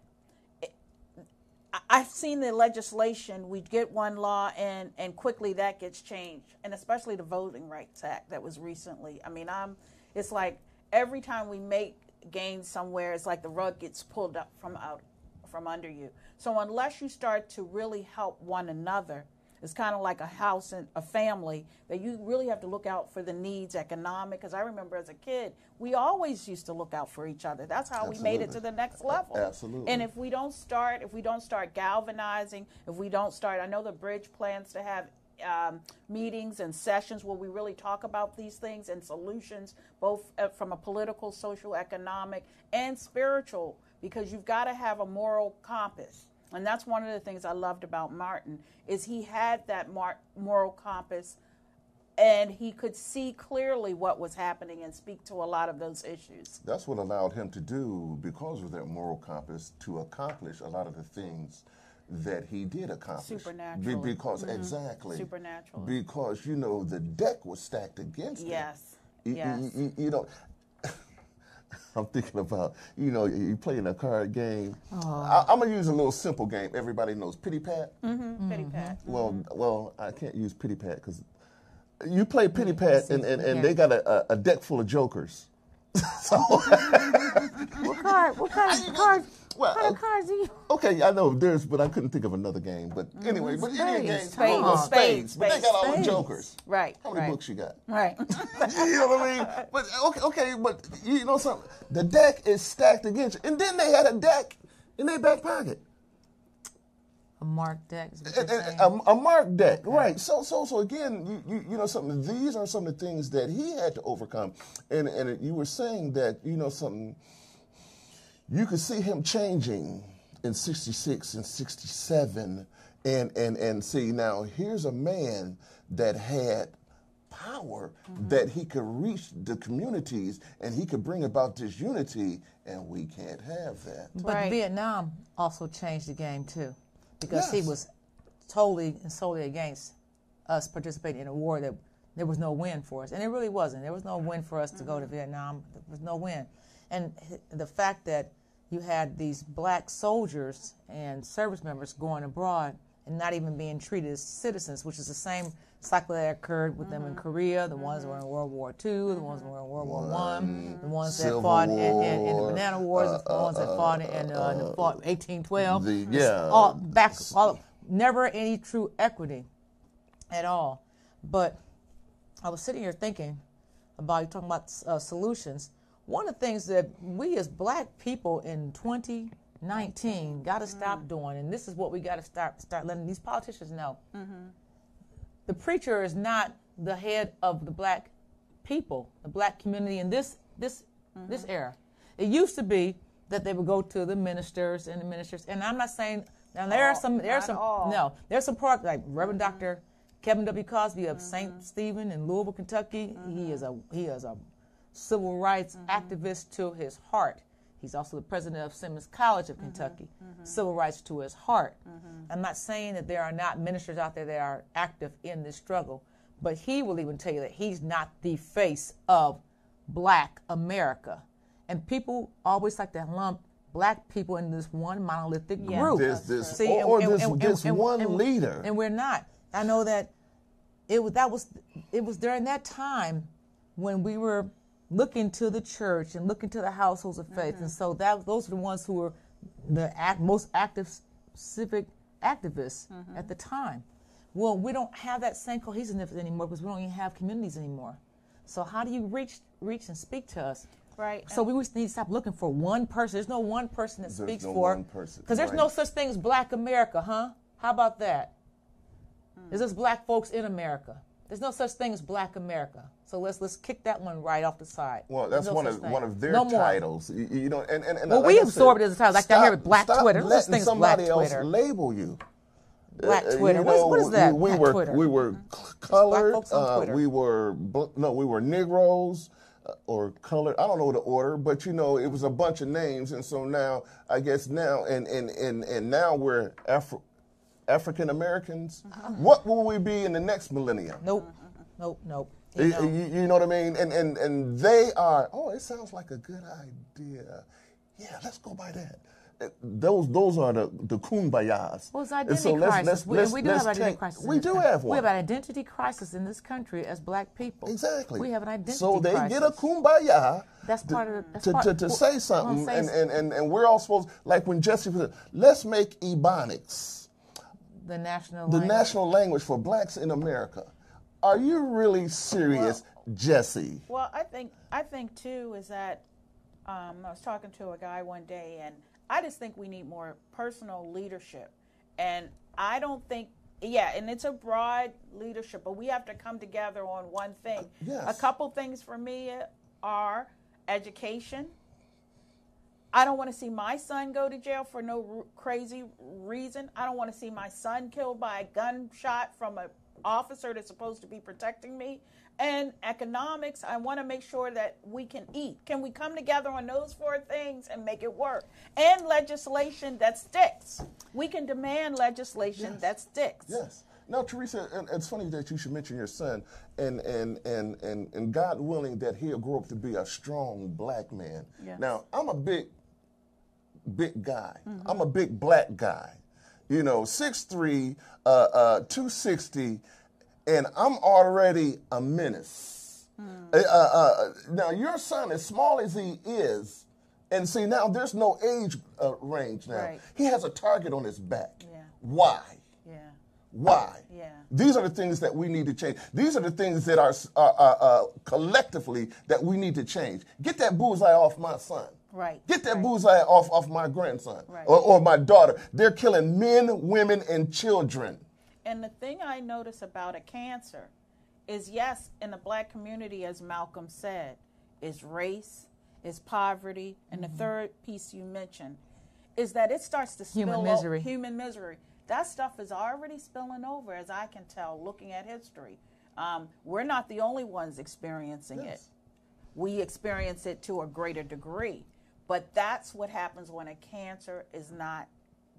I've seen the legislation. We get one law, and and quickly that gets changed, and especially the Voting Rights Act that was recently. I mean, I'm. It's like every time we make gains somewhere, it's like the rug gets pulled up from out from under you. So unless you start to really help one another, it's kind of like a house and a family that you really have to look out for the needs economic. Because I remember as a kid, we always used to look out for each other. That's how Absolutely. we made it to the next level. Absolutely. And if we don't start, if we don't start galvanizing, if we don't start, I know the bridge plans to have um, meetings and sessions where we really talk about these things and solutions, both uh, from a political, social, economic, and spiritual, because you've got to have a moral compass. And that's one of the things I loved about Martin is he had that mar- moral compass and he could see clearly what was happening and speak to a lot of those issues. That's what allowed him to do because of that moral compass to accomplish a lot of the things that he did accomplish. Supernatural. Be- because mm-hmm. exactly. Supernatural. Because you know the deck was stacked against yes. him. Yes. You, you, you know, I'm thinking about, you know, you playing a card game. I, am gonna use a little simple game. Everybody knows pity pat. Mm-hmm. mm-hmm. Pity pat. Well, mm-hmm. well, I can't use pity pat because you play pity pat, and, and, and they got a, a deck full of jokers. so, what card? What kind of card? Well, what kind of cards do you? Okay, I know there's, but I couldn't think of another game. But mm-hmm. anyway, but any game, spades, spades, but they got all the jokers. Right. How many right. books you got? Right. you know what I mean? But okay, okay, but you know something? The deck is stacked against you, and then they had a deck in their back pocket. A marked deck. A, a, a marked deck, okay. right? So, so, so again, you, you, you know something. These are some of the things that he had to overcome, and and you were saying that you know something. You could see him changing in '66 and '67, and and and see now here's a man that had power mm-hmm. that he could reach the communities and he could bring about this unity, and we can't have that. But right. Vietnam also changed the game too because yes. he was totally and solely against us participating in a war that there was no win for us. And it really wasn't. There was no win for us to go to mm-hmm. Vietnam. There was no win. And the fact that you had these black soldiers and service members going abroad and not even being treated as citizens, which is the same cycle that occurred with mm-hmm. them in mm-hmm. Korea, the mm-hmm. ones that were in World War II, the ones that were in World War One, the ones that fought in, in, in, the Banana Wars, uh, the ones that fought in, in uh, the fought 1812. The, yeah, all back, all, never any true equity at all. But I was sitting here thinking about you talking about uh, solutions. One of the things that we as black people in 2019 got to stop mm. doing, and this is what we got to start start letting these politicians know. Mm-hmm the preacher is not the head of the black people, the black community in this this mm-hmm. this era. It used to be that they would go to the ministers and the ministers, and I'm not saying now there all, are some there are some all. no there's some part like Reverend mm-hmm. Doctor Kevin W. Cosby of mm-hmm. St. Stephen in Louisville, Kentucky. He is a he is a civil rights mm-hmm. activist to his heart. He's also the president of Simmons College of mm-hmm, Kentucky. Mm-hmm. Civil rights to his heart. Mm-hmm. I'm not saying that there are not ministers out there that are active in this struggle, but he will even tell you that he's not the face of black America. And people always like to lump black people in this one monolithic yeah, group. There's this, See, or, and, this, and, this and, one leader. And we're not. I know that it was that was it was during that time when we were look into the church and look into the households of faith. Mm-hmm. And so that those are the ones who were the act, most active civic activists mm-hmm. at the time. Well, we don't have that same cohesiveness anymore because we don't even have communities anymore. So how do you reach reach and speak to us? Right. So we need to stop looking for one person. There's no one person that there's speaks no for. Because there's right. no such thing as Black America, huh? How about that? Mm. There's just Black folks in America. There's no such thing as Black America. So let's let's kick that one right off the side. Well, that's no one of thing. one of their no titles. You, you, know, and, and, and well, like we absorb it as a title. Like stop, here with Black Twitter. Letting thing somebody Black else Twitter. label you. Black Uh, Twitter. you What's- know, what is that? We, we Black were Twitter. Mm-hmm. we were colored. folks on uh, we were no, we were Negroes uh, or colored. I don't know the order, but you know, it was a bunch of names, and so now I guess now and and and, and now we're Afro. African Americans. Mm-hmm. What will we be in the next millennium? Nope. Nope. Nope. You, know, you- you know what I mean? And, and and they are. Oh, it sounds like a good idea. Yeah, let's go by that. Those those are the the kumbayas. Well, it's identity so let's- crisis. let's- we, let's- we do have identity take- crisis. We do country. have We have an identity crisis in this country as black people. Exactly. We have an identity So they crisis. get a kumbaya. That's to, part of the- that's to, part- to, to well, say something, gonna and, and, and, and we're all supposed like when Jesse said, let's make Ebonics the national the language. national language for blacks in America. Are you really serious, Jesse? Well, I think I think too is that um, I was talking to a guy one day, and I just think we need more personal leadership, and I don't think. Yeah, and it's a broad leadership, but we have to come together on one thing. Yes. A couple things for me are education. I don't want to see my son go to jail for no r- crazy reason. I don't want to see my son killed by a gunshot from an officer that's supposed to be protecting me. And economics, I want to make sure that we can eat. Can we come together on those four things and make it work? And legislation that sticks. We can demand legislation Yes. that sticks. Yes. Now, Teresa, and it's funny that you should mention your son, and and and and, and God willing that he'll grow up to be a strong black man. Yes. Now, I'm a big, big guy. Mm-hmm. I'm a big black guy. You know, 6'3", uh, uh, 260, and I'm already a menace. Hmm. Uh, now, your son, as small as he is, and see now there's no age uh, range now. Right. He has a target on his back. Yeah. Why? Yeah. Why? Yeah. These are the things that we need to change. These are the things that are uh, collectively that we need to change. Get that bullseye off my son. Right. Get that Right. bullseye off off my grandson Right. or, or my daughter. They're killing men, women, and children. And the thing I notice about a cancer is yes, in the black community, as Malcolm said, is race, is poverty, and Mm-hmm. the third piece you mentioned is that it starts to Human spill o- misery. human misery. That stuff is already spilling over, as I can tell, looking at history. Um, we're not the only ones experiencing it. We experience it to a greater degree. But that's what happens when a cancer is not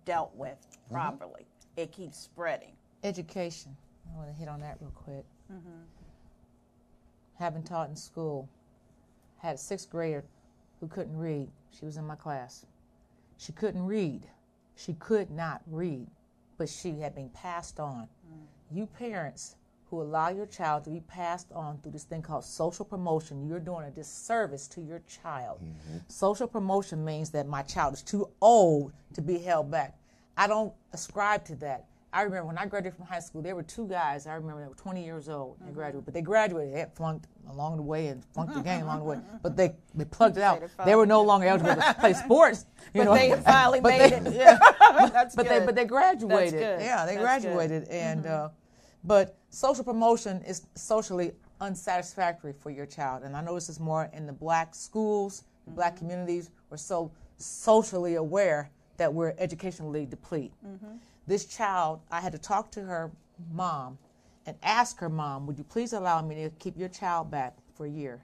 dealt with Mm-hmm. properly. It keeps spreading. Education. I want to hit on that real quick. Mm-hmm. Having taught in school, had a sixth grader who couldn't read. She was in my class. She couldn't read. She could not read, but she had been passed on. You parents who allow your child to be passed on through this thing called social promotion, you're doing a disservice to your child. Social promotion means that my child is too old to be held back. I don't ascribe to that. I remember when I graduated from high school, there were two guys. I remember they were 20 years old. They graduated, but they graduated. They had flunked along the way and flunked again along the way. But they they plugged it out. they They were no longer eligible to play sports. You But know, they finally But made they- it. Yeah, That's but they but they graduated. good. Yeah, they That's good. Mm-hmm. graduated, and uh, but social promotion is socially unsatisfactory for your child. And I know this is more in the black schools, Mm-hmm. black communities. We're so socially aware that we're educationally deplete. Mm-hmm. This child, I had to talk to her mom and ask her mom, "Would you please allow me to keep your child back for a year?"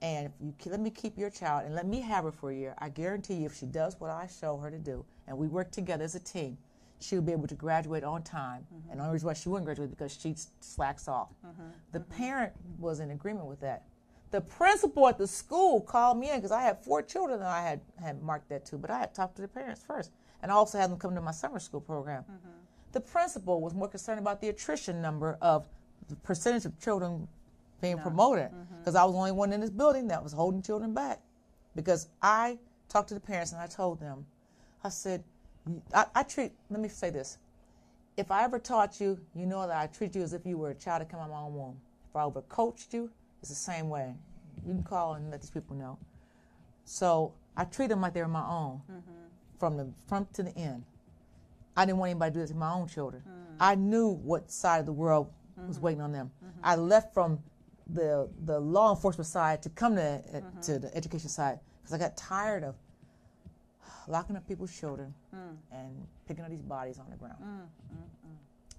And if you let me keep your child and let me have her for a year, I guarantee you, if she does what I show her to do, and we work together as a team, she'll be able to graduate on time. Mm-hmm. And the only reason why she wouldn't graduate is because she slacks off. Mm-hmm. The mm-hmm. parent was in agreement with that. The principal at the school called me in because I had four children that I had, had marked that to, but I had talked to the parents first. And I also had them come to my summer school program. The principal was more concerned about the attrition number of the percentage of children being promoted because I was the only one in this building that was holding children back. Because I talked to the parents and I told them, I said, I, I treat, let me say this. If I ever taught you, you know that I treat you as if you were a child that came out of my own womb. If I ever coached you, it's the same way. You can call and let these people know. So I treat them like they're my own mm-hmm. from the front to the end. I didn't want anybody to do this to my own children. Mm. I knew what side of the world was mm-hmm. waiting on them. Mm-hmm. I left from the the law enforcement side to come to to the education side because I got tired of locking up people's children and picking up these bodies on the ground.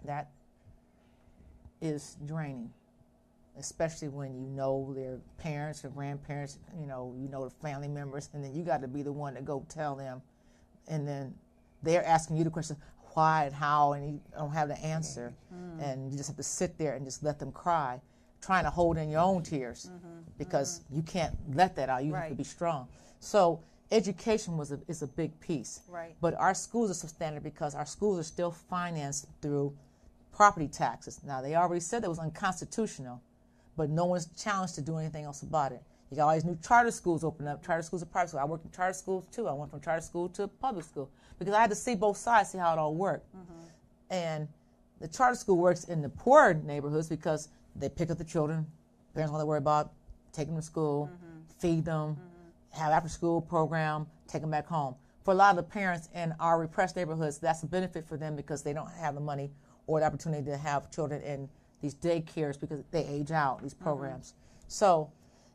that is draining, especially when you know their parents or grandparents, you know, you know the family members, and then you got to be the one to go tell them, and then they're asking you the question why and how, and you don't have the answer, mm-hmm. and you just have to sit there and just let them cry, trying to hold in your own tears mm-hmm. because mm-hmm. you can't let that out. You right. have to be strong. So education was a, is a big piece. Right. But our schools are substandard because our schools are still financed through property taxes. Now they already said that was unconstitutional, but no one's challenged to do anything else about it. You got all these new charter schools open up. Charter schools are private schools. I worked in charter schools too. I went from charter school to public school because I had to see both sides, see how it all worked. Mm-hmm. And the charter school works in the poor neighborhoods because they pick up the children. Parents don't have to worry about taking them to school, mm-hmm. feed them, mm-hmm. Have after school program, take them back home. For a lot of the parents in our repressed neighborhoods, that's a benefit for them because they don't have the money or the opportunity to have children in these daycares because they age out these mm-hmm. programs. So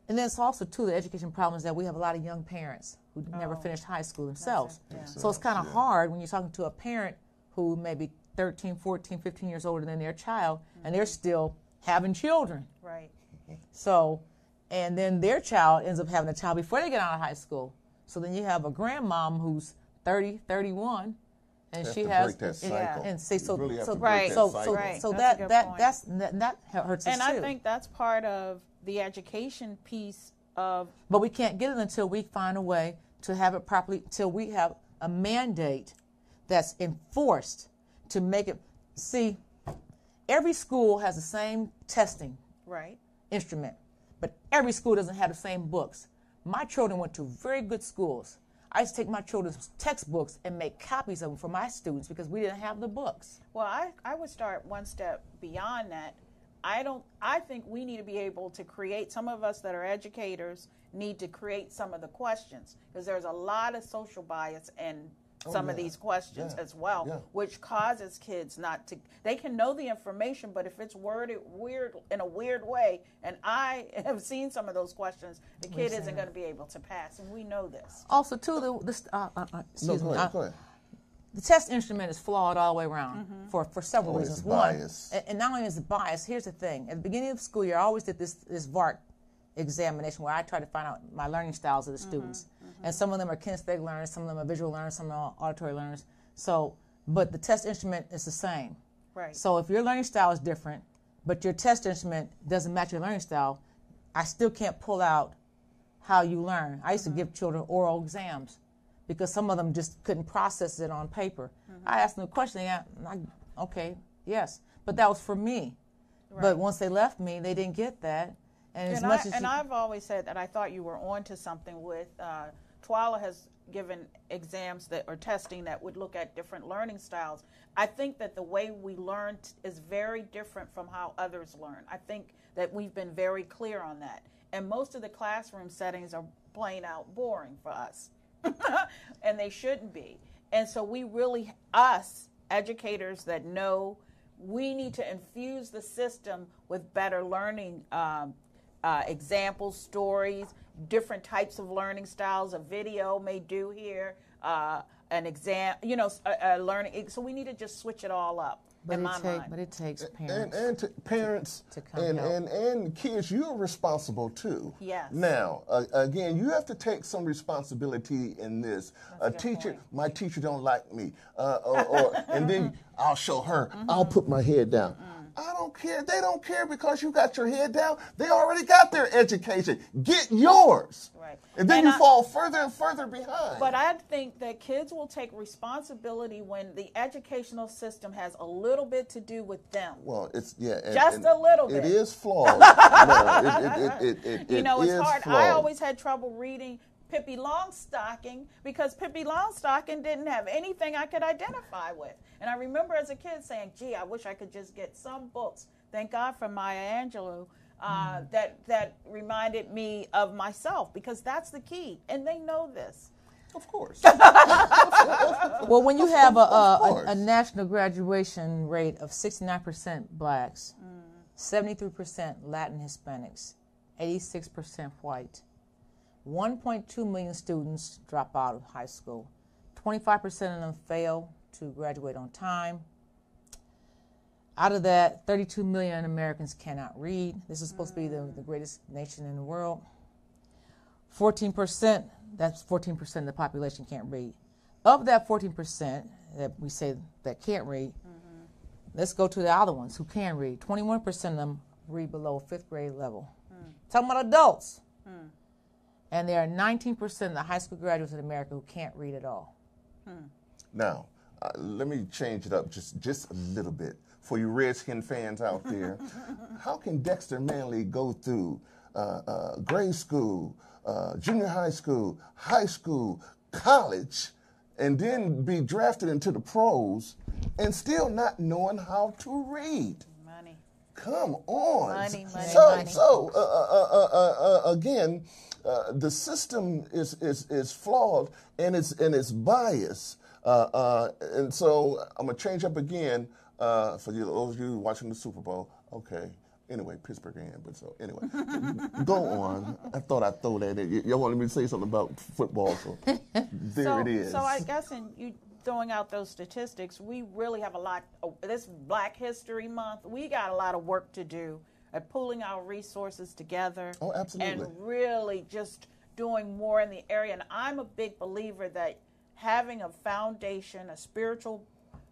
and then it's also too the education problem is that we have a lot of young parents who oh, never finished high school themselves. Yeah. So it's kind of yeah. hard when you're talking to a parent who may be 13, 14, 15 years older than their child, mm-hmm. and they're mm-hmm. still having children. Right. So, and then their child ends up having a child before they get out of high school. So then you have a grandmom who's 30, 31, and she has and, yeah. and see so really so right so so, right. so that that that's that, that hurts and us I think that's part of the education piece of. But we can't get it until we find a way to have it properly, until we have a mandate that's enforced to make it. See, every school has the same testing right. instrument, but every school doesn't have the same books. My children went to very good schools. I used to take my children's textbooks and make copies of them for my students because we didn't have the books. Well, I, I would start one step beyond that. I don't I think we need to be able to create some of us that are educators need to create some of the questions because there's a lot of social bias in oh, some yeah. of these questions yeah. as well yeah. which causes kids not to they can know the information but if it's worded weird in a weird way and I have seen some of those questions the kid isn't going to be able to pass and we know this also too the this uh, uh, uh excuse no, me ahead, uh, the test instrument is flawed all the way around mm-hmm. for, for several oh, reasons. One, and, and, not only is it bias, here's the thing. At the beginning of the school year, I always did this, this VARK examination where I try to find out my learning styles of the mm-hmm. students. And some of them are kinesthetic learners, some of them are visual learners, some are auditory learners. So, but the test instrument is the same. Right. So if your learning style is different, but your test instrument doesn't match your learning style, I still can't pull out how you learn. I used to mm-hmm. give children oral exams because some of them just couldn't process it on paper. Mm-hmm. I asked them a question, and I, okay, yes, but that was for me. Right. But once they left me, they didn't get that. And, and as much I, as and you, I've always said that I thought you were on to something with uh, TWALA has given exams that or testing that would look at different learning styles. I think that the way we learn is very different from how others learn. I think that we've been very clear on that. And most of the classroom settings are plain out boring for us. and they shouldn't be. And so we really, us educators that know we need to infuse the system with better learning um, uh, examples, stories, different types of learning styles. A video may do here, uh, an exam, you know, a, a learning. So we need to just switch it all up. But it, take, but it takes parents. And, and to parents to come and, help. and, and kids, you're responsible too. Yes. Now, uh, again, you have to take some responsibility in this. That's a teacher, point. my teacher don't like me, uh, or, or and then I'll show her. Mm-hmm. I'll put my head down. Mm-hmm. I don't care. They don't care because you got your head down. They already got their education. Get yours. Right. And then and you I, fall further and further behind. But I think that kids will take responsibility when the educational system has a little bit to do with them. Well, it's yeah, and, just and a little bit. It is flawed. no, it, it, it, you know, it's hard. Flawed. I always had trouble reading Pippi Longstocking because Pippi Longstocking didn't have anything I could identify with. And I remember as a kid saying, gee, I wish I could just get some books. Thank God for Maya Angelou. Uh, mm. that that reminded me of myself because that's the key, and they know this. Of course. well, when you have a, a, a, national graduation rate of 69% blacks, mm. 73% Latin Hispanics, 86% white, 1.2 million students drop out of high school. 25% of them fail to graduate on time. Out of that, 32 million Americans cannot read. This is supposed to be the, the greatest nation in the world. 14%, that's 14% of the population can't read. Of that 14% that we say that can't read, mm-hmm. let's go to the other ones who can read. 21% of them read below fifth grade level. Mm. Talking about adults. Mm. And there are 19% of the high school graduates in America who can't read at all. Now, uh, let me change it up just, just a little bit for you Redskin fans out there. how can Dexter Manley go through uh, uh, grade school, uh, junior high school, high school, college, and then be drafted into the pros and still not knowing how to read? Come on. Money, money, so, money. so uh, uh, uh, uh, uh, again, uh, the system is, is, is flawed and it's, and it's biased. Uh, uh, and so I'm going to change up again uh, for you, those of you watching the Super Bowl. Okay. Anyway, Pittsburgh in, but so anyway, go on. I thought I'd throw that in. Y'all wanted me to say something about football, so there so, it is. So I guess in you throwing out those statistics, we really have a lot. oh, This Black History Month, we got a lot of work to do at pulling our resources together. Oh, absolutely. And really just doing more in the area. And I'm a big believer that having a foundation, a spiritual,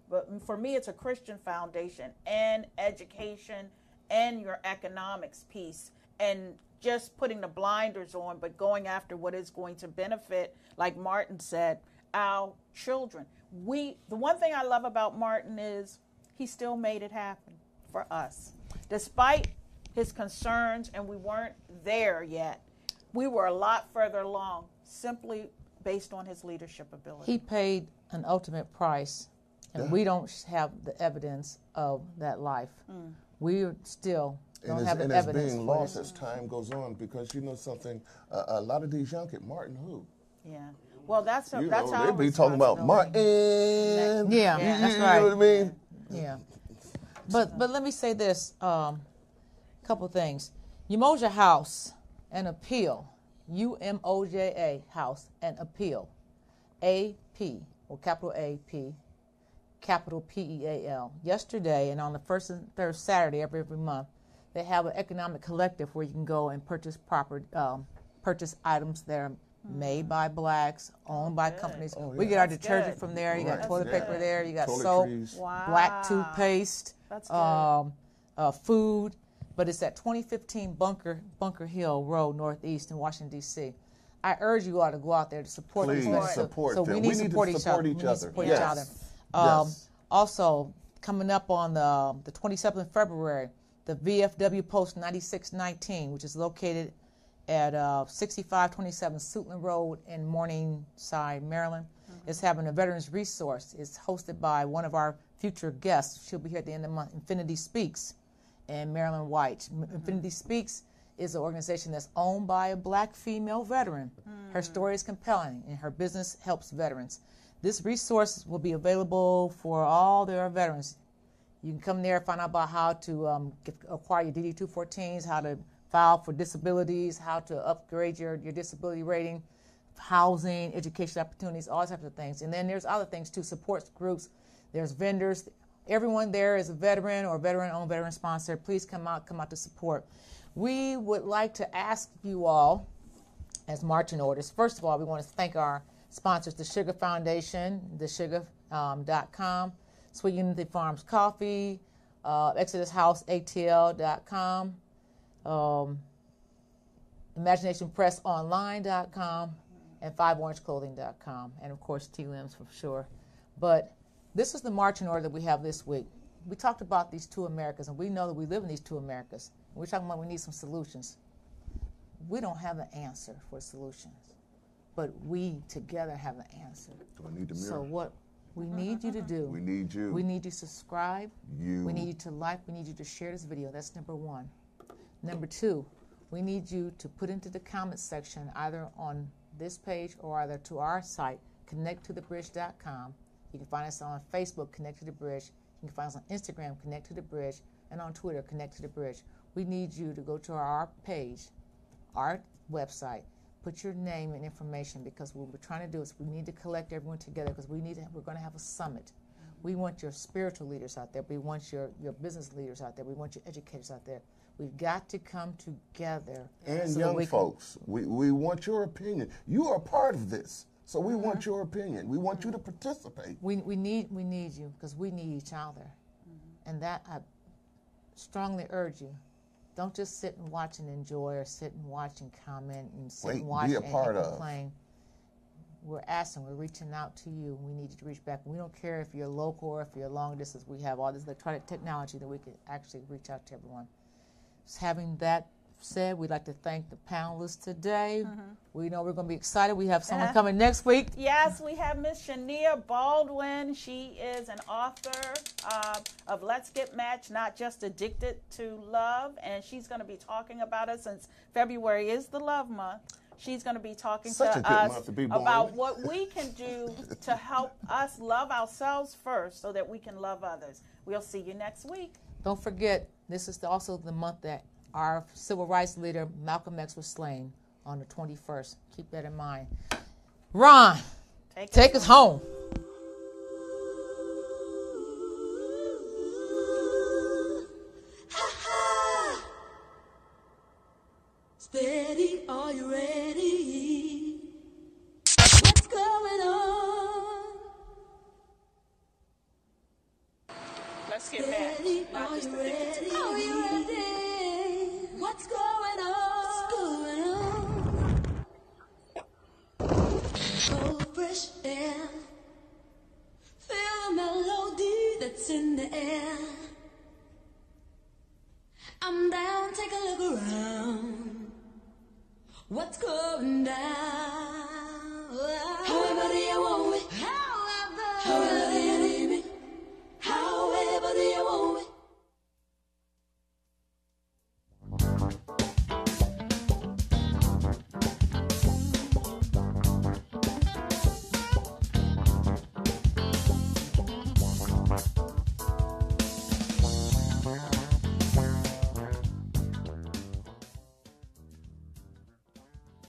but for me, it's a Christian foundation and education and your economics piece and just putting the blinders on, but going after what is going to benefit, like Martin said, our children. We the one thing I love about Martin is he still made it happen for us. Despite his concerns and we weren't there yet. We were a lot further along simply based on his leadership ability. He paid an ultimate price, and Yeah. we don't have the evidence of that life. We still don't and it's, have the and it's evidence. being lost this. as time goes on because you know something. Uh, a lot of these young kids, Martin, who yeah. Well, that's a, you that's know, our they be talking about. Martin. Yeah, you, that's you know right. what I mean? Yeah. But but let me say this, um, couple things. Umoja House, and appeal. U M O J A House, and appeal. A P or capital A P, capital P E A L. Yesterday and on the first and third Saturday every every month, they have an economic collective where you can go and purchase proper um, purchase items that are made by blacks, owned by companies. Oh, We get our That's detergent good. from there. You Right. got toilet That's paper good. there. You got soap Wow. black toothpaste, That's um, uh, food, but it's at 2015 Bunker Bunker Hill Road Northeast in Washington D.C. I urge you all to go out there to support these Please events. So- support so, them. we need We to need to support each support other. we need to other. support Yes. each other. Um, Yes. Also, coming up on the the 27th of February, the VFW Post 9619, which is located at uh, 6527 Suitland Road in Morningside, Maryland, is having a veterans resource. It's hosted by one of our future guests. She'll be here at the end of the month. Infinity Speaks, and Marilyn White. M- Infinity Speaks is an organization that's owned by a black female veteran. Her story is compelling, and her business helps veterans. This resource will be available for all their veterans. You can come there, find out about how to um, get, acquire your DD214s, how to file for disabilities, how to upgrade your, your disability rating, housing, education opportunities, all types of things. And then there's other things too, support groups. There's vendors. Everyone there is a veteran or veteran-owned, veteran-sponsored. Please come out, come out to support. We would like to ask you all, as marching orders. First of all, we want to thank our sponsors, the Sugar Foundation, thesugar.com, Sweet Unity Farms Coffee, uh, Exodus House ATL.com, um, ImaginationPressOnline.com, and FiveOrangeClothing.com, and of course T Limbs for sure. But this is the marching order that we have this week. We talked about these two Americas, and we know that we live in these two Americas. We're talking about we need some solutions we don't have an answer for solutions, but we together have an answer. Do I need the mirror? So what we need you to do, we need you. we need you to subscribe. you. We need you to like. We need you to share this video. That's number one. Number two, we need you to put into the comments section either on this page or either to our site, connecttothebridge.com. You can find us on Facebook, Connect to the Bridge. You can find us on Instagram, Connect to the Bridge, and on Twitter, Connect to the Bridge. We need you to go to our page, our website, put your name and information because what we're trying to do is we need to collect everyone together because we need to, we're going to have a summit. Mm-hmm. We want your spiritual leaders out there. We want your, your business leaders out there. We want your educators out there. We've got to come together. And so that young we folks, we, we want your opinion. You are a part of this, so we want uh-huh. your opinion. We want you to uh-huh. participate. we, we need we need you because we need each other, mm-hmm. and that I strongly urge you. Don't just sit and watch and enjoy, or sit and watch and comment and sit Wait, and watch be a and, and part of. complain. We're asking, we're reaching out to you. We need you to reach back. We don't care if you're local or if you're long distance. We have all this electronic technology that we can actually reach out to everyone. So having that said, we'd like to thank the panelists today. We know we're going to be excited. We have someone Uh-huh. coming next week. Yes, we have Miss Shania Baldwin. She is an author uh, of Let's Get Matched, Not Just Addicted to Love. And she's going to be talking about it since February is the love month. She's going to be talking Such to us to be about what we can do to help us love ourselves first so that we can love others. We'll see you next week. Don't forget, this is also the month that our civil rights leader Malcolm X was slain on the 21st. Keep that in mind. Ron, Take, take us home. Steady, are you ready? What's going on? Let's get Steady, back. Not are you ready?